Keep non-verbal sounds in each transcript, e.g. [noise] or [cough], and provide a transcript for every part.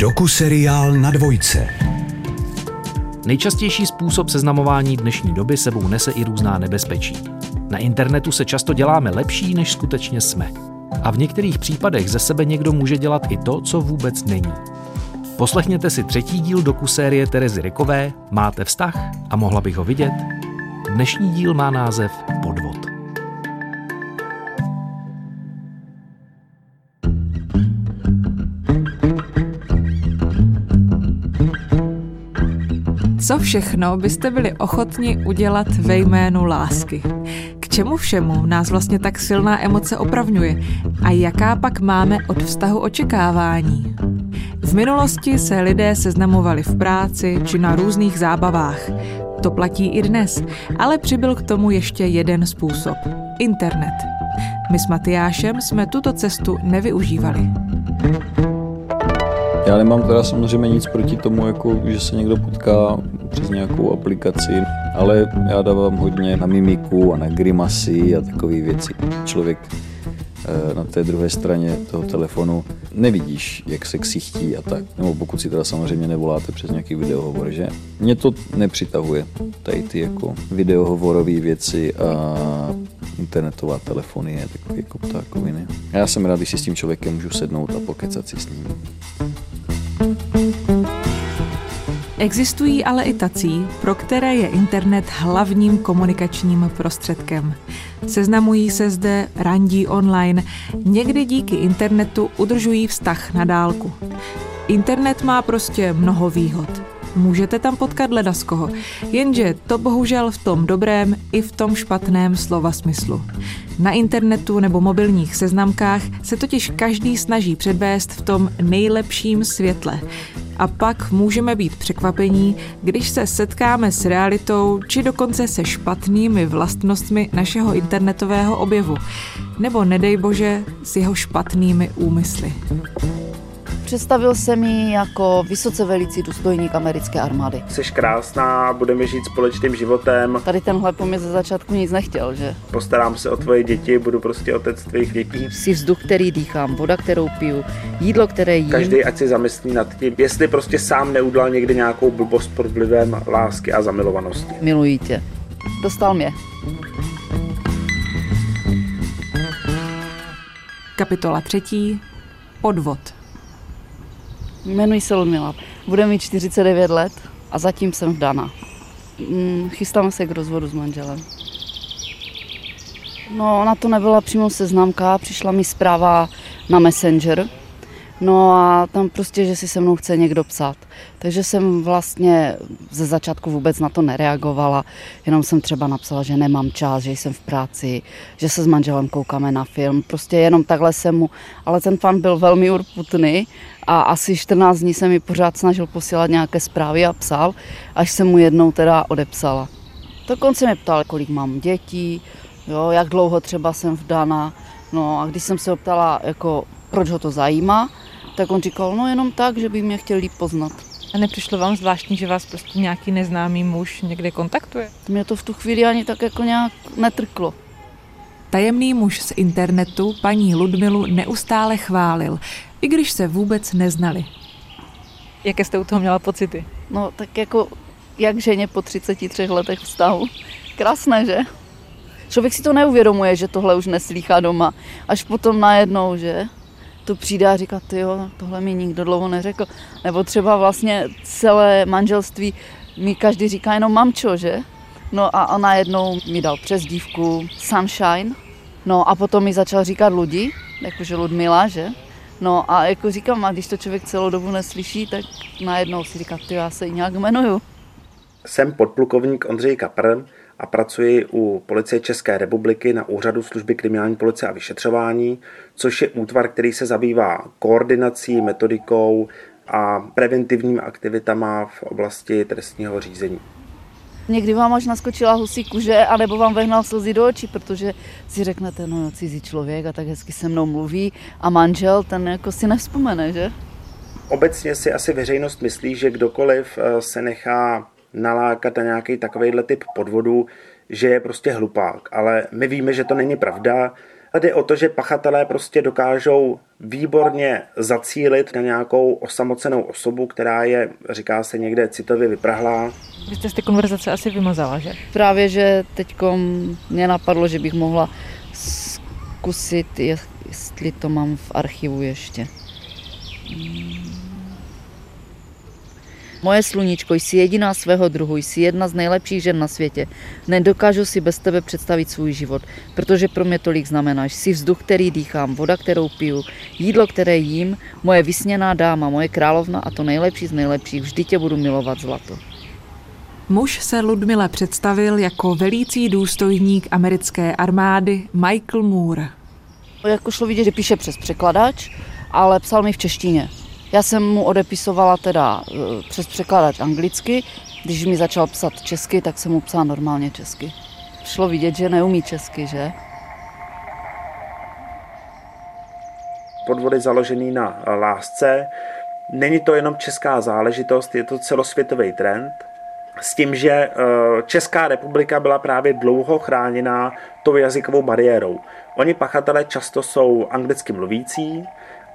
Doku-seriál na dvojce. Nejčastější způsob seznamování dnešní doby sebou nese i různá nebezpečí. Na internetu se často děláme lepší, než skutečně jsme. A v některých případech ze sebe někdo může dělat i to, co vůbec není. Poslechněte si třetí díl doku série Terezy Rykové Máte vztah a mohla bych ho vidět? Dnešní díl má název Podvod. Co všechno byste byli ochotni udělat ve jménu lásky? K čemu všemu nás vlastně tak silná emoce opravňuje? A jaká pak máme od vztahu očekávání? V minulosti se lidé seznamovali v práci či na různých zábavách. To platí i dnes, ale přibyl k tomu ještě jeden způsob. Internet. My s Matyášem jsme tuto cestu nevyužívali. Já nemám teda samozřejmě nic proti tomu, jako, že se někdo potká přes nějakou aplikaci, ale já dávám hodně na mimiku a na grimasy a takové věci. Člověk eh, na té druhé straně toho telefonu nevidíš, jak se ksichtí a tak. Nebo pokud si teda samozřejmě nevoláte přes nějaký videohovor, že? Mě to nepřitahuje, tady ty jako videohovorové věci a internetová telefonie, takový jako ptákoviny. Já jsem rád, když si s tím člověkem můžu sednout a pokecat si s ním. Existují ale i tací, pro které je internet hlavním komunikačním prostředkem. Seznamují se zde, randí online, někdy díky internetu udržují vztah na dálku. Internet má prostě mnoho výhod. Můžete tam potkat ledaskoho, jenže to bohužel v tom dobrém i v tom špatném slova smyslu. Na internetu nebo mobilních seznamkách se totiž každý snaží předvést v tom nejlepším světle. A pak můžeme být překvapení, když se setkáme s realitou či dokonce se špatnými vlastnostmi našeho internetového objevu. Nebo nedej bože s jeho špatnými úmysly. Představil se mi jako vysoce velicí důstojník americké armády. Jsi krásná, budeme žít společným životem. Tady tenhle po mě ze začátku nic nechtěl, že? Postarám se o tvoje děti, budu prostě otec tvých dětí. Si vzduch, který dýchám, voda, kterou piju, jídlo, které jím. Každý ať si zamyslí nad tím, jestli prostě sám neudal někdy nějakou blbost pod vlivem lásky a zamilovanosti. Miluji tě. Dostal mě. Kapitola třetí. Podvod. Jmenuji se Ludmila. Bude mi 49 let a zatím jsem vdana. Mm, Chystáme se k rozvodu s manželem. No, na to nebyla přímo seznamka, přišla mi zpráva na Messenger. No a tam prostě, že si se mnou chce někdo psát. Takže jsem vlastně ze začátku vůbec na to nereagovala, jenom jsem třeba napsala, že nemám čas, že jsem v práci, že se s manželem koukáme na film, prostě jenom takhle jsem mu, ale ten fan byl velmi urputný a asi 14 dní se mi pořád snažil posílat nějaké zprávy a psal, až jsem mu jednou teda odepsala. Dokonce mě ptal, kolik mám dětí, jo, jak dlouho třeba jsem vdana, no a když jsem se optala, jako, proč ho to zajímá, tak on říkal, no jenom tak, že by mě chtěl líp poznat. A nepřišlo vám zvláštní, že vás prostě nějaký neznámý muž někde kontaktuje? Mě to v tu chvíli ani tak jako nějak netrklo. Tajemný muž z internetu paní Ludmilu neustále chválil, i když se vůbec neznali. Jaké jste u toho měla pocity? No tak jako, jak ženě po 33 letech vztahu. Krásné, že? Člověk si to neuvědomuje, že tohle už neslýchá doma. Až potom najednou, že? To přijde a říká, ty jo, tohle mi nikdo dlouho neřekl. Nebo třeba vlastně celé manželství mi každý říká jenom mamčo, že? No a on najednou mi dal přezdívku Sunshine. No a potom mi začal říkat lidi, jakože Ludmila, že? No a jako říkám, a když to člověk celou dobu neslyší, tak najednou si říká, ty já se nějak jmenuju. Jsem podplukovník Ondřej Kapr a pracuji u Policie České republiky na Úřadu služby kriminální policie a vyšetřování, což je útvar, který se zabývá koordinací, metodikou a preventivními aktivitama v oblasti trestního řízení. Někdy vám až naskočila husí kůže, anebo vám vehnal slzy do očí, protože si řeknete, no cizí člověk a tak hezky se mnou mluví a manžel, ten jako si nevzpomene, že? Obecně si asi veřejnost myslí, že kdokoliv eh, se nechá nalákat na nějaký takovýhle typ podvodu, že je prostě hlupák. Ale my víme, že to není pravda. Jde o to, že pachatelé prostě dokážou výborně zacílit na nějakou osamocenou osobu, která je, říká se někde, citově vyprahlá. Vy jste z té konverzace asi vymazala, že? Právě, že teď mě napadlo, že bych mohla zkusit, jestli to mám v archivu ještě. Moje sluníčko, jsi jediná svého druhu, jsi jedna z nejlepších žen na světě. Nedokážu si bez tebe představit svůj život, protože pro mě tolik znamenáš. Jsi vzduch, který dýchám, voda, kterou piju, jídlo, které jím, moje vysněná dáma, moje královna a to nejlepší z nejlepších. Vždy tě budu milovat zlato. Muž se Ludmile představil jako velící důstojník americké armády Michael Moore. Jako šlo vidět, že píše přes překladač, ale psal mi v češtině. Já jsem mu odepisovala teda eh, přes překladač anglicky, když mi začal psat česky, tak jsem mu psala normálně česky. Šlo vidět, že neumí česky, že? Podvody založený na lásce. Není to jenom česká záležitost, je to celosvětový trend. S tím, že eh, Česká republika byla právě dlouho chráněná tou jazykovou bariérou. Oni pachatelé často jsou anglicky mluvící,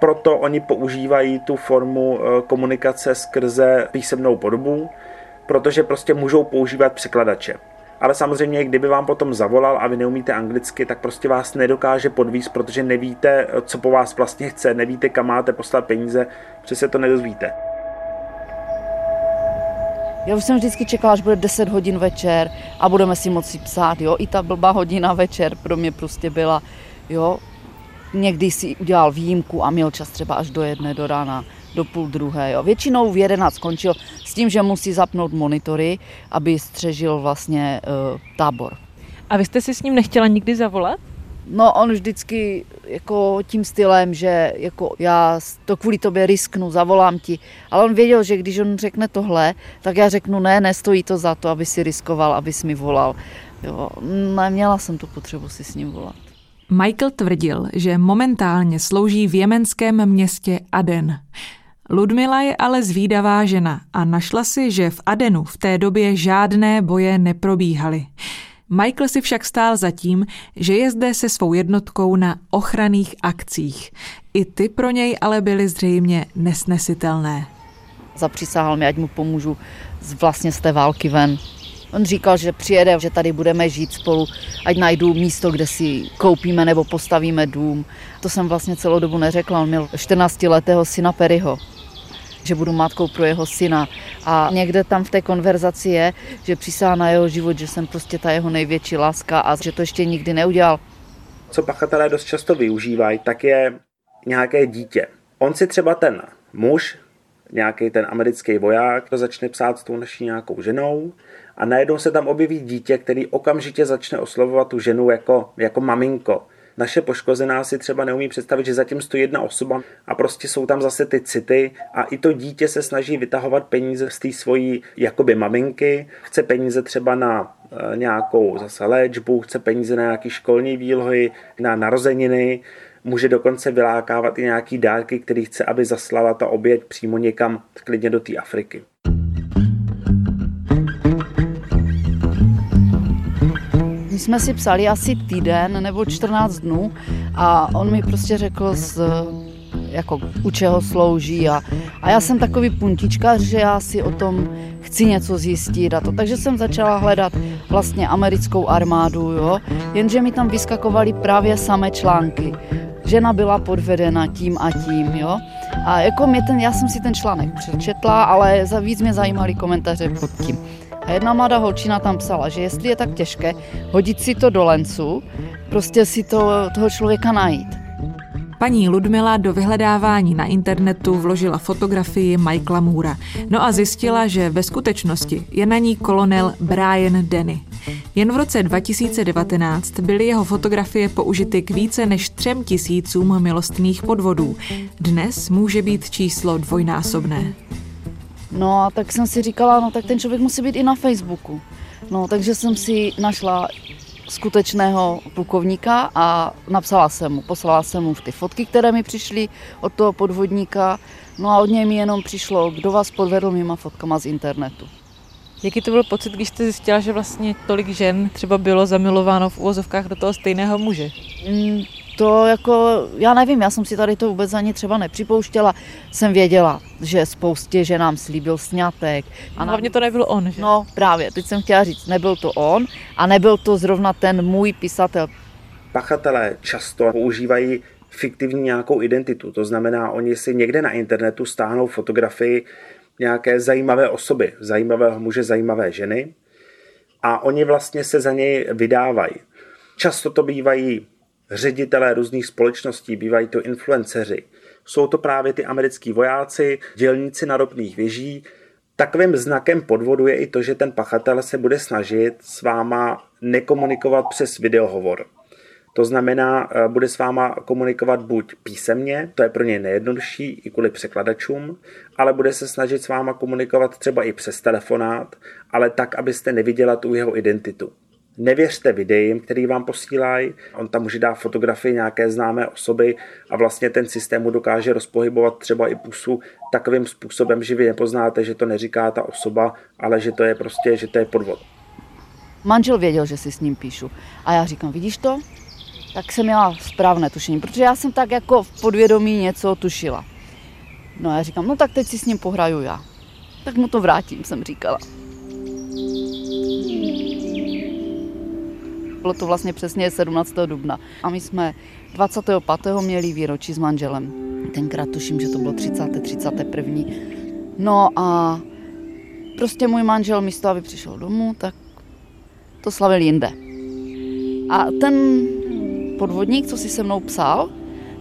proto oni používají tu formu eh, komunikace skrze písemnou podobu, protože prostě můžou používat překladače. Ale samozřejmě, kdyby vám potom zavolal a vy neumíte anglicky, tak prostě vás nedokáže podvíst, protože nevíte, co po vás vlastně chce, nevíte, kam máte poslat peníze, přesně to nedozvíte. Já už jsem vždycky čekala, až bude 10 hodin večer a budeme si moci psát, jo. I ta blbá hodina večer pro mě prostě byla, jo, Někdy si udělal výjimku a měl čas třeba až do jedné do rána, do půl druhé. Jo. Většinou v 11 skončil s tím, že musí zapnout monitory, aby střežil vlastně uh, tábor. A vy jste si s ním nechtěla nikdy zavolat? No on vždycky jako tím stylem, že jako já to kvůli tobě risknu, zavolám ti. Ale on věděl, že když on řekne tohle, tak já řeknu ne, nestojí to za to, aby si riskoval, aby si mi volal. Jo, neměla jsem tu potřebu si s ním volat. Michael tvrdil, že momentálně slouží v jemenském městě Aden. Ludmila je ale zvídavá žena a našla si, že v Adenu v té době žádné boje neprobíhaly. Michael si však stál za tím, že je zde se svou jednotkou na ochranných akcích. I ty pro něj ale byly zřejmě nesnesitelné. Zapřísahal mi, ať mu pomůžu z, vlastně z té války ven. On říkal, že přijede, že tady budeme žít spolu, ať najdu místo, kde si koupíme nebo postavíme dům. To jsem vlastně celou dobu neřekla. On měl 14-letého syna Perryho že budu matkou pro jeho syna. A někde tam v té konverzaci je, že přísahá na jeho život, že jsem prostě ta jeho největší láska a že to ještě nikdy neudělal. Co pachatelé dost často využívají, tak je nějaké dítě. On si třeba ten muž, nějaký ten americký voják, to začne psát s tou naší nějakou ženou a najednou se tam objeví dítě, který okamžitě začne oslovovat tu ženu jako, jako maminko. Naše poškozená si třeba neumí představit, že zatím stojí jedna osoba a prostě jsou tam zase ty city a i to dítě se snaží vytahovat peníze z té svojí jakoby maminky, chce peníze třeba na e, nějakou zase léčbu, chce peníze na nějaké školní výlohy, na narozeniny, může dokonce vylákávat i nějaký dárky, který chce, aby zaslala ta oběť přímo někam, klidně do té Afriky. My jsme si psali asi týden nebo 14 dnů a on mi prostě řekl, z, jako, u čeho slouží a, a já jsem takový puntička, že já si o tom chci něco zjistit a to. Takže jsem začala hledat vlastně americkou armádu, jo, jenže mi tam vyskakovaly právě samé články. Žena byla podvedena tím a tím, jo. A jako mě ten, já jsem si ten článek přečetla, ale za víc mě zajímaly komentáře pod tím. A jedna mladá holčina tam psala, že jestli je tak těžké hodit si to do lencu, prostě si to, toho člověka najít. Paní Ludmila do vyhledávání na internetu vložila fotografii Michaela Moora. No a zjistila, že ve skutečnosti je na ní kolonel Brian Denny. Jen v roce 2019 byly jeho fotografie použity k více než třem tisícům milostných podvodů. Dnes může být číslo dvojnásobné. No a tak jsem si říkala, no tak ten člověk musí být i na Facebooku. No takže jsem si našla skutečného plukovníka a napsala jsem mu, poslala jsem mu ty fotky, které mi přišly od toho podvodníka, no a od něj mi jenom přišlo, kdo vás podvedl mýma fotkama z internetu. Jaký to byl pocit, když jste zjistila, že vlastně tolik žen třeba bylo zamilováno v úvozovkách do toho stejného muže? Mm, to jako, já nevím, já jsem si tady to vůbec ani třeba nepřipouštěla. Jsem věděla, že spoustě ženám slíbil sňatek. A hlavně to nebyl on, že? No právě, teď jsem chtěla říct, nebyl to on a nebyl to zrovna ten můj pisatel. Pachatelé často používají fiktivní nějakou identitu, to znamená, oni si někde na internetu stáhnou fotografii nějaké zajímavé osoby, zajímavého muže, zajímavé ženy a oni vlastně se za něj vydávají. Často to bývají ředitelé různých společností, bývají to influenceři. Jsou to právě ty americký vojáci, dělníci na ropných věží. Takovým znakem podvodu je i to, že ten pachatel se bude snažit s váma nekomunikovat přes videohovor. To znamená, eh, bude s váma komunikovat buď písemně, to je pro něj nejjednodušší i kvůli překladačům, ale bude se snažit s váma komunikovat třeba i přes telefonát, ale tak, abyste neviděla tu jeho identitu. Nevěřte videím, který vám posílají. On tam může dát fotografii nějaké známé osoby a vlastně ten systém mu dokáže rozpohybovat třeba i pusu takovým způsobem, že vy nepoznáte, že to neříká ta osoba, ale že to je prostě, že to je podvod. Manžel věděl, že si s ním píšu. A já říkám, vidíš to? Tak jsem měla správné tušení, protože já jsem tak jako v podvědomí něco tušila. No a já říkám, no tak teď si s ním pohraju já. Tak mu to vrátím, jsem říkala. Bylo to vlastně přesně 17. dubna. A my jsme 25. měli výročí s manželem. Tenkrát tuším, že to bylo 30. 31. No a prostě můj manžel místo, aby přišel domů, tak to slavil jinde. A ten podvodník, co si se mnou psal,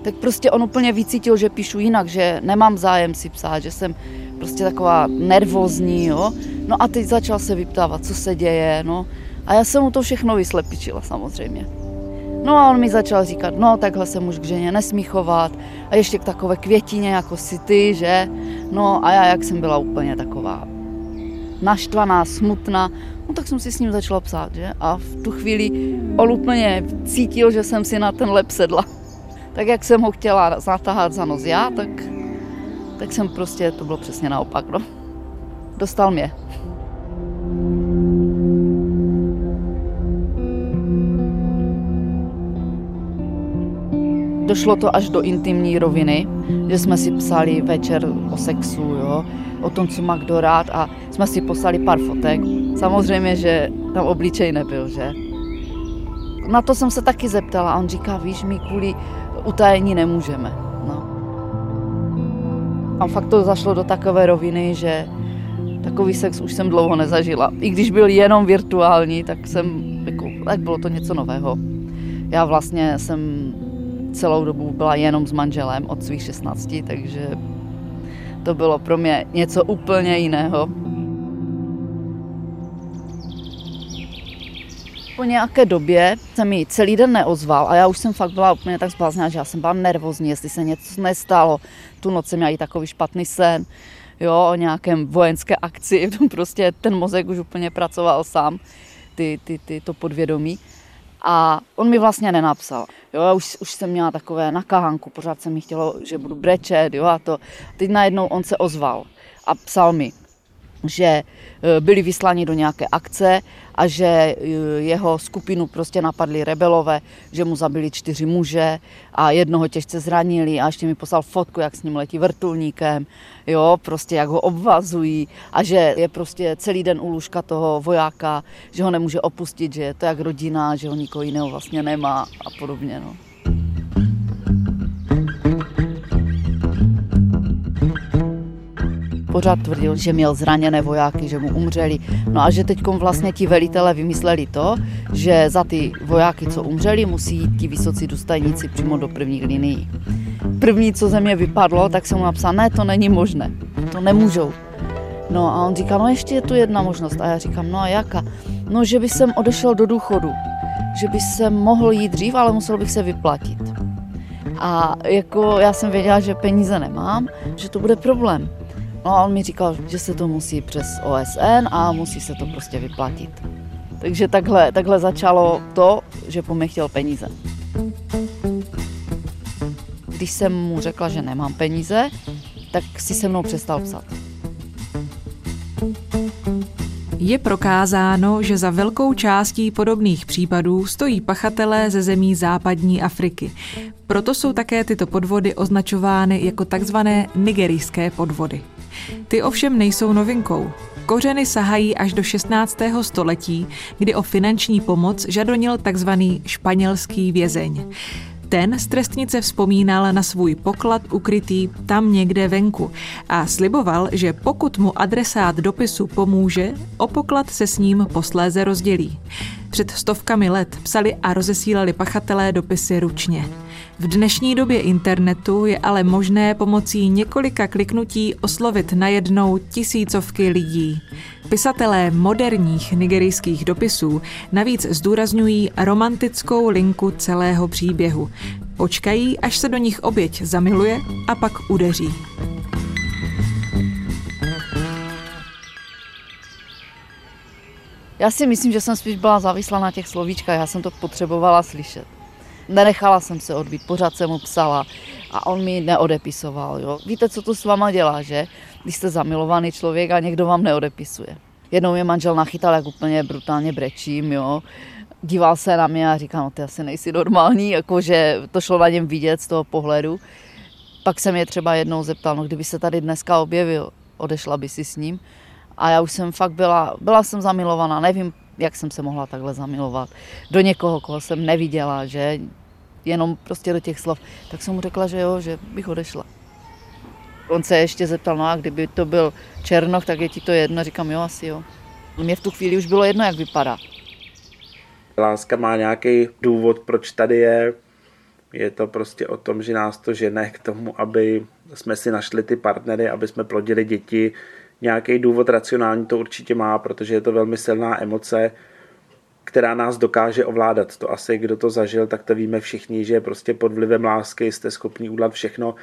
tak prostě on úplně vycítil, že píšu jinak, že nemám zájem si psát, že jsem prostě taková nervózní, jo. No a teď začal se vyptávat, co se děje, no. A já jsem mu to všechno vyslepičila samozřejmě. No a on mi začal říkat, no takhle se muž k ženě nesmí chovat a ještě k takové květině jako si ty, že? No a já jak jsem byla úplně taková naštvaná, smutná, no tak jsem si s ním začala psát, že? A v tu chvíli on úplně cítil, že jsem si na ten lep sedla. Tak jak jsem ho chtěla zatáhat za nos já, tak, tak jsem prostě, to bylo přesně naopak, no. Dostal mě. Došlo to až do intimní roviny, že jsme si psali večer o sexu, jo, o tom, co má kdo rád a jsme si poslali pár fotek. Samozřejmě, že tam obličej nebyl, že? Na to jsem se taky zeptala a on říká, víš, my kvůli utajení nemůžeme. No. A fakt to zašlo do takové roviny, že takový sex už jsem dlouho nezažila. I když byl jenom virtuální, tak jsem, jako, tak bylo to něco nového. Já vlastně jsem celou dobu byla jenom s manželem od svých 16, takže to bylo pro mě něco úplně jiného. Po nějaké době se mi celý den neozval a já už jsem fakt byla úplně tak zblázněná, že já jsem byla nervózní, jestli se něco nestalo. Tu noc jsem měla i takový špatný sen, jo, o nějakém vojenské akci, [laughs] prostě ten mozek už úplně pracoval sám, ty, ty, ty, to podvědomí. A on mi vlastně nenapsal. Jo, už, už jsem měla takové nakahánku, pořád jsem mi chtělo, že budu brečet, jo, a to. Teď najednou on se ozval a psal mi, že e, byli vysláni do nějaké akce a že e, jeho skupinu prostě napadli rebelové, že mu zabili čtyři muže a jednoho těžce zranili a ještě mi poslal fotku, jak s ním letí vrtulníkem, jo, prostě jak ho obvazují a že je prostě celý den u lůžka toho vojáka, že ho nemůže opustit, že je to jak rodina, že ho nikoho jiného vlastně nemá a podobně, no. Pořád tvrdil, že měl zraněné vojáky, že mu umřeli. No a že teď vlastně ti velitele vymysleli to, že za ty vojáky, co umřeli, musí jít ti vysocí důstojníci přímo do prvních linií. První, co ze mě vypadlo, tak jsem mu napsal, ne, to není možné, to nemůžou. No a on říká, no ještě je tu jedna možnost. A já říkám, no a jaká? No, že by jsem odešel do důchodu. Že by se mohl jít dřív, ale musel bych se vyplatit. A jako já jsem věděla, že peníze nemám, že to bude problém. No a on mi říkal, že se to musí přes OSN a musí se to prostě vyplatit. Takže takhle, takhle začalo to, že po mě chtěl peníze. Když jsem mu řekla, že nemám peníze, tak si se mnou přestal psat. Je prokázáno, že za velkou částí podobných případů stojí pachatelé ze zemí západní Afriky. Proto jsou také tyto podvody označovány jako takzvané nigerijské podvody. Ty ovšem nejsou novinkou. Kořeny sahají až do 16. století, kdy o finanční pomoc žadonil takzvaný španělský vězeň. Ten z trestnice vzpomínal na svůj poklad ukrytý tam někde venku a sliboval, že pokud mu adresát dopisu pomůže, o poklad se s ním posléze rozdělí. Před stovkami let psali a rozesílali pachatelé dopisy ručně. V dnešní době internetu je ale možné pomocí několika kliknutí oslovit najednou tisícovky lidí. Pisatelé moderních nigerijských dopisů navíc zdůrazňují romantickou linku celého příběhu. Počkají, až se do nich oběť zamiluje a pak udeří. Já si myslím, že jsem spíš byla závislá na těch slovíčkách, já jsem to potřebovala slyšet. Nenechala jsem se odbít, pořád jsem mu psala a on mi neodepisoval. Jo. Víte, co to s váma dělá, že? Když jste zamilovaný člověk a někdo vám neodepisuje. Jednou mě manžel nachytal, jak úplně brutálně brečím, jo. Díval se na mě a říkal, no ty asi nejsi normální, jakože to šlo na něm vidět z toho pohledu. Pak jsem je třeba jednou zeptal, no kdyby se tady dneska objevil, odešla by si s ním. A já už jsem fakt byla, byla jsem zamilovaná, nevím, jak jsem se mohla takhle zamilovat do někoho, koho jsem neviděla, že jenom prostě do těch slov. Tak jsem mu řekla, že jo, že bych odešla. On se ještě zeptal, no a kdyby to byl Černoch, tak je ti to jedno? Říkám, jo, asi jo. Mě v tu chvíli už bylo jedno, jak vypadá. Láska má nějaký důvod, proč tady je. Je to prostě o tom, že nás to žene k tomu, aby jsme si našli ty partnery, aby jsme plodili děti, nějaký důvod racionální to určitě má, protože je to velmi silná emoce, která nás dokáže ovládat. To asi, kdo to zažil, tak to víme všichni, že prostě pod vlivem lásky jste schopni udělat všechno.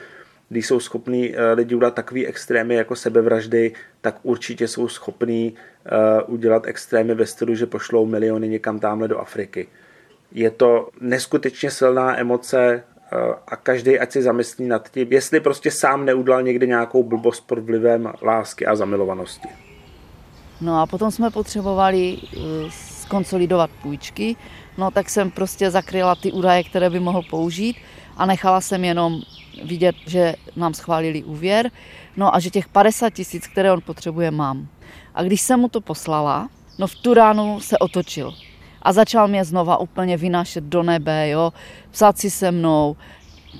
Když jsou schopní eh, lidi udělat takový extrémy jako sebevraždy, tak určitě jsou schopní eh, udělat extrémy ve stylu, že pošlou miliony někam tamhle do Afriky. Je to neskutečně silná emoce, a každý ať si zamyslí nad tím, jestli prostě sám neudal někdy nějakou blbost pod vlivem lásky a zamilovanosti. No a potom jsme potřebovali eh, skonsolidovat půjčky, no tak jsem prostě zakryla ty údaje, které by mohl použít a nechala jsem jenom vidět, že nám schválili úvěr, no a že těch 50 tisíc, které on potřebuje, mám. A když jsem mu to poslala, no v tu ránu se otočil a začal mě znova úplně vynášet do nebe, jo, psát si se mnou,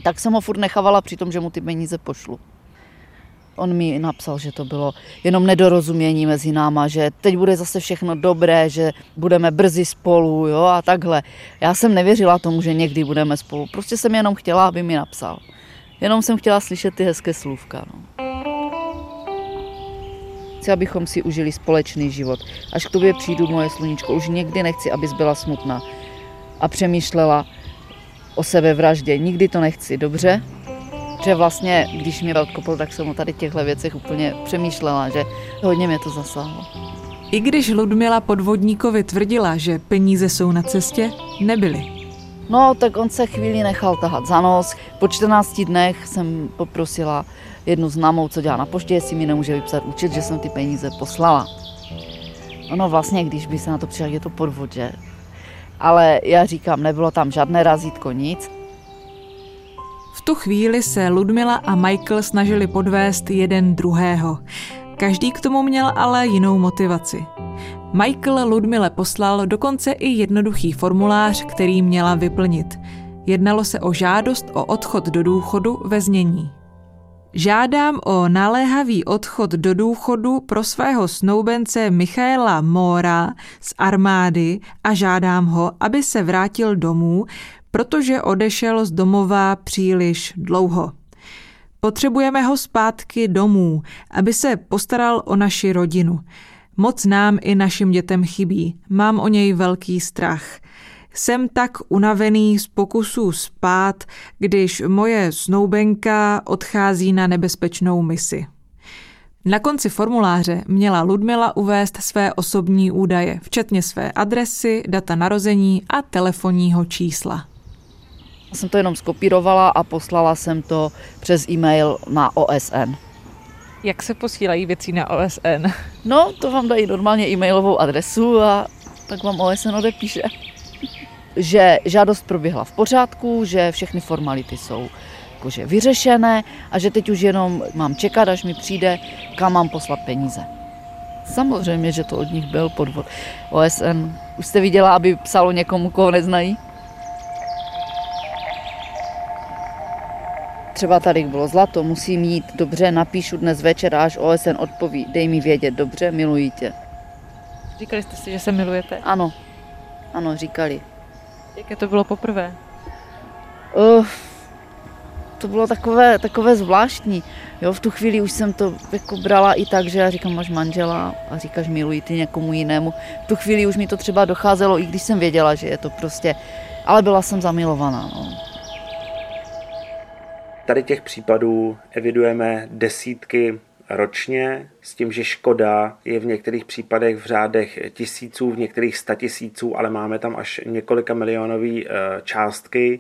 tak jsem ho furt nechávala při tom, že mu ty peníze pošlu. On mi napsal, že to bylo jenom nedorozumění mezi náma, že teď bude zase všechno dobré, že budeme brzy spolu, jo, a takhle. Já jsem nevěřila tomu, že někdy budeme spolu. Prostě jsem jenom chtěla, aby mi napsal. Jenom jsem chtěla slyšet ty hezké slůvka. No. Chci, abychom si užili společný život. Až k tobě přijdu, moje sluníčko, už někdy nechci, abys byla smutná a přemýšlela o sebevraždě. Nikdy to nechci, dobře? Že vlastně, když mě odkopl, tak jsem o tady těchto věcech úplně přemýšlela, že hodně mě to zasáhlo. I když Ludmila podvodníkovi tvrdila, že peníze jsou na cestě, nebyly. No, tak on se chvíli nechal tahat za nos. Po 14 dnech jsem poprosila jednu známou, co dělá na poště, jestli mi nemůže vypsat účet, že jsem ty peníze poslala. Ono vlastně, když by se na to přišel, je to podvod, že? Ale já říkám, nebylo tam žádné razítko, nic. V tu chvíli se Ludmila a Michael snažili podvést jeden druhého. Každý k tomu měl ale jinou motivaci. Michael Ludmile poslal dokonce i jednoduchý formulář, který měla vyplnit. Jednalo se o žádost o odchod do důchodu ve znění. Žádám o naléhavý odchod do důchodu pro svého snoubence Michaela Mora z armády a žádám ho, aby se vrátil domů, protože odešel z domova příliš dlouho. Potřebujeme ho zpátky domů, aby se postaral o naši rodinu. Moc nám i našim dětem chybí. Mám o něj velký strach. Jsem tak unavený z pokusů spát, když moje snoubenka odchází na nebezpečnou misi. Na konci formuláře měla Ludmila uvést své osobní údaje, včetně své adresy, data narození a telefonního čísla. Jsem to jenom skopírovala a poslala jsem to přes e-mail na OSN. Jak se posílají věci na OSN? No, to vám dají normálně e-mailovou adresu a tak vám OSN odepíše. že žádost proběhla v pořádku, že všechny formality jsou jakože vyřešené a že teď už jenom mám čekat, až mi přijde, kam mám poslat peníze. Samozřejmě, že to od nich byl podvod. OSN, už jste viděla, aby psalo někomu, koho neznají? Třeba tady bylo zlato, musím jít dobře, napíšu dnes večer, až OSN odpoví, dej mi vědět, dobře, miluji tě. Říkali jste si, že se milujete? Ano, ano, říkali. Jaké to bylo poprvé? Uh, to bylo takové, takové zvláštní. Jo, v tu chvíli už jsem to jako brala i tak, že já říkám, máš manžela a říkáš, miluji ty někomu jinému. V tu chvíli už mi to třeba docházelo, i když jsem věděla, že je to prostě, ale byla jsem zamilovaná. No. Tady těch případů evidujeme desítky ročně, s tím, že škoda je v některých případech v řádech tisíců, v některých statisíců, ale máme tam až několika milionové eh, částky,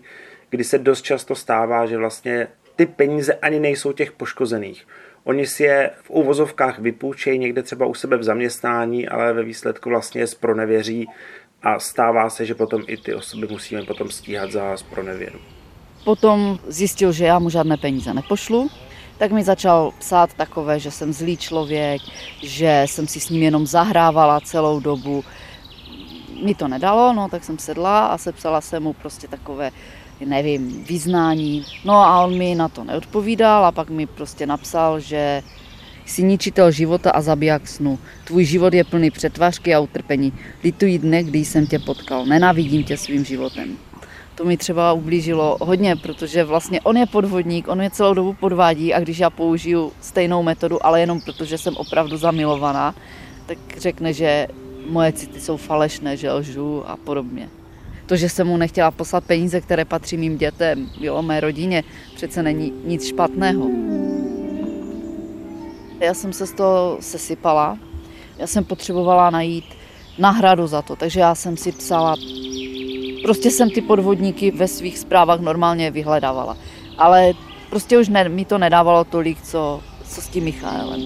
kdy se dost často stává, že vlastně ty peníze ani nejsou těch poškozených. Oni si je v úvozovkách vypůjčejí někde třeba u sebe v zaměstnání, ale ve výsledku vlastně zpronevěří a stává se, že potom i ty osoby musíme potom stíhat za zpronevěru. Potom zjistil, že já mu žádné peníze nepošlu, tak mi začal psát takové, že jsem zlý člověk, že jsem si s ním jenom zahrávala celou dobu. Mi to nedalo, no tak jsem sedla a sepsala jsem mu prostě takové, nevím, vyznání. No a on mi na to neodpovídal a pak mi prostě napsal, že jsi ničitel života a zabiják snu. Tvůj život je plný přetvářky a utrpení. Lituji dne, kdy jsem tě potkal. Nenávidím tě svým životem to mi třeba ublížilo hodně, protože vlastně on je podvodník, on mě celou dobu podvádí a když já použiju stejnou metodu, ale jenom protože jsem opravdu zamilovaná, tak řekne, že moje city jsou falešné, že lžu a podobně. To, že jsem mu nechtěla poslat peníze, které patří mým dětem, jo, mé rodině, přece není nic špatného. Já jsem se z toho sesypala, já jsem potřebovala najít náhradu za to, takže já jsem si psala Prostě jsem ty podvodníky ve svých zprávách normálně vyhledávala. Ale prostě už ne, mi to nedávalo tolik, co, co s tím Michaelem.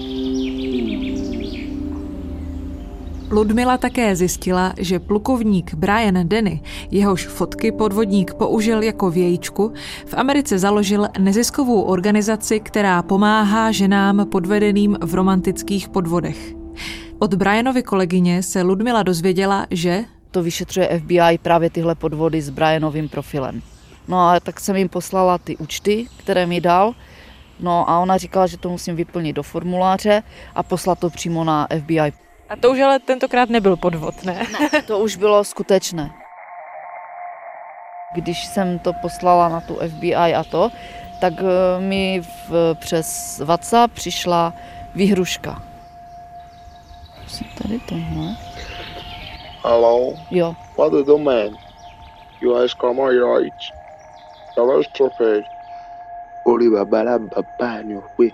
Ludmila také zjistila, že plukovník Brian Denny, jehož fotky podvodník použil jako vějíčku, v Americe založil neziskovou organizaci, která pomáhá ženám podvedeným v romantických podvodech. Od Brianovy kolegyně se Ludmila dozvěděla, že to vyšetřuje FBI právě tyhle podvody s Brianovým profilem. No a tak jsem jim poslala ty účty, které mi dal, no a ona říkala, že to musím vyplnit do formuláře a poslat to přímo na FBI. A to už ale tentokrát nebyl podvod, ne? Ne, to už bylo skutečné. Když jsem to poslala na tu FBI a to, tak eh, mi v, přes WhatsApp přišla výhruška. Tady tohle. Hello? Jo. What do you mean? You are right. Yàrá stupid. Orí bàbá alábàbà ni ò pé.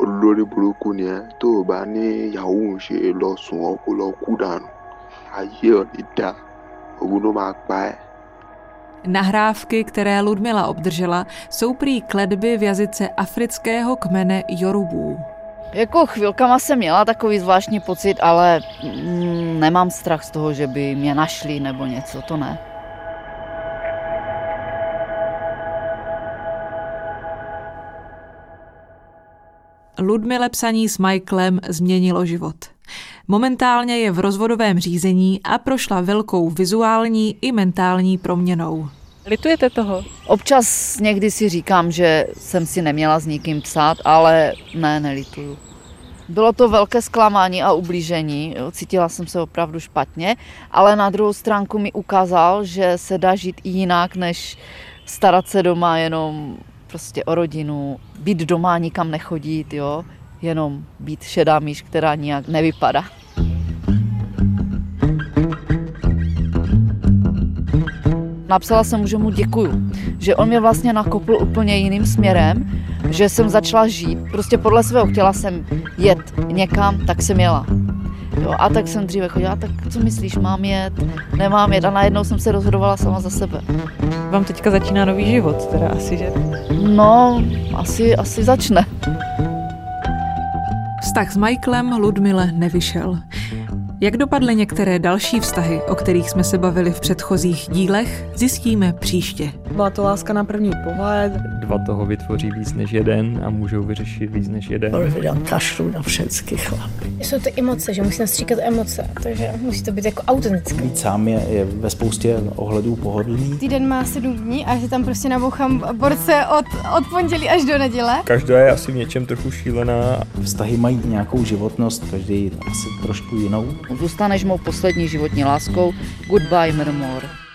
Olórí burúkú ni ẹ tó o bá ní ìyàwó ń ṣe lọ sùn ọ́ kó lọ kú dànù. Ayé ò ní dá. Ogun ló máa pa ẹ́. Nahrávky, které Ludmila obdržela, jsou prý kledby v jazyce afrického kmene Jorubů. Jako chvilkama jsem měla takový zvláštní pocit, ale mm, nemám strach z toho, že by mě našli nebo něco, to ne. Ludmile psaní s Michaelem změnilo život. Momentálně je v rozvodovém řízení a prošla velkou vizuální i mentální proměnou. Litujete toho? Občas někdy si říkám, že jsem si neměla s nikým psát, ale ne, nelituju. Bylo to velké zklamání a ublížení, cítila jsem se opravdu špatně, ale na druhou stránku mi ukázal, že se dá žít i jinak, než starat se doma jenom prostě o rodinu, být doma, nikam nechodit, jo, jenom být šedá myš, která nijak nevypadá. Napsala jsem mu, že mu děkuju, že on mě vlastně nakopl úplně jiným směrem, že jsem začala žít. Prostě podle svého chtěla jsem jet někam, tak jsem jela. Jo, a tak jsem dříve chodila, tak co myslíš, mám jet, nemám jet a najednou jsem se rozhodovala sama za sebe. Vám teďka začíná nový život, teda asi, že? No, asi, asi začne. Vztah s Michaelem Ludmile nevyšel. Jak dopadly některé další vztahy, o kterých jsme se bavili v předchozích dílech, zjistíme příště. Byla to láska na první pohled. Dva toho vytvoří víc než jeden a můžou vyřešit víc než jeden. kašlu na všechny chlapy. Jsou to emoce, že musí stříkat emoce, takže musí to být jako autentické. Být sám je, je ve spoustě ohledů pohodlný. Týden má sedm dní a že tam prostě nabouchám borce od, od pondělí až do neděle. Každá je asi v něčem trochu šílená. Vztahy mají nějakou životnost, každý asi trošku jinou. Zůstaneš mou poslední životní láskou. Goodbye, Mermore.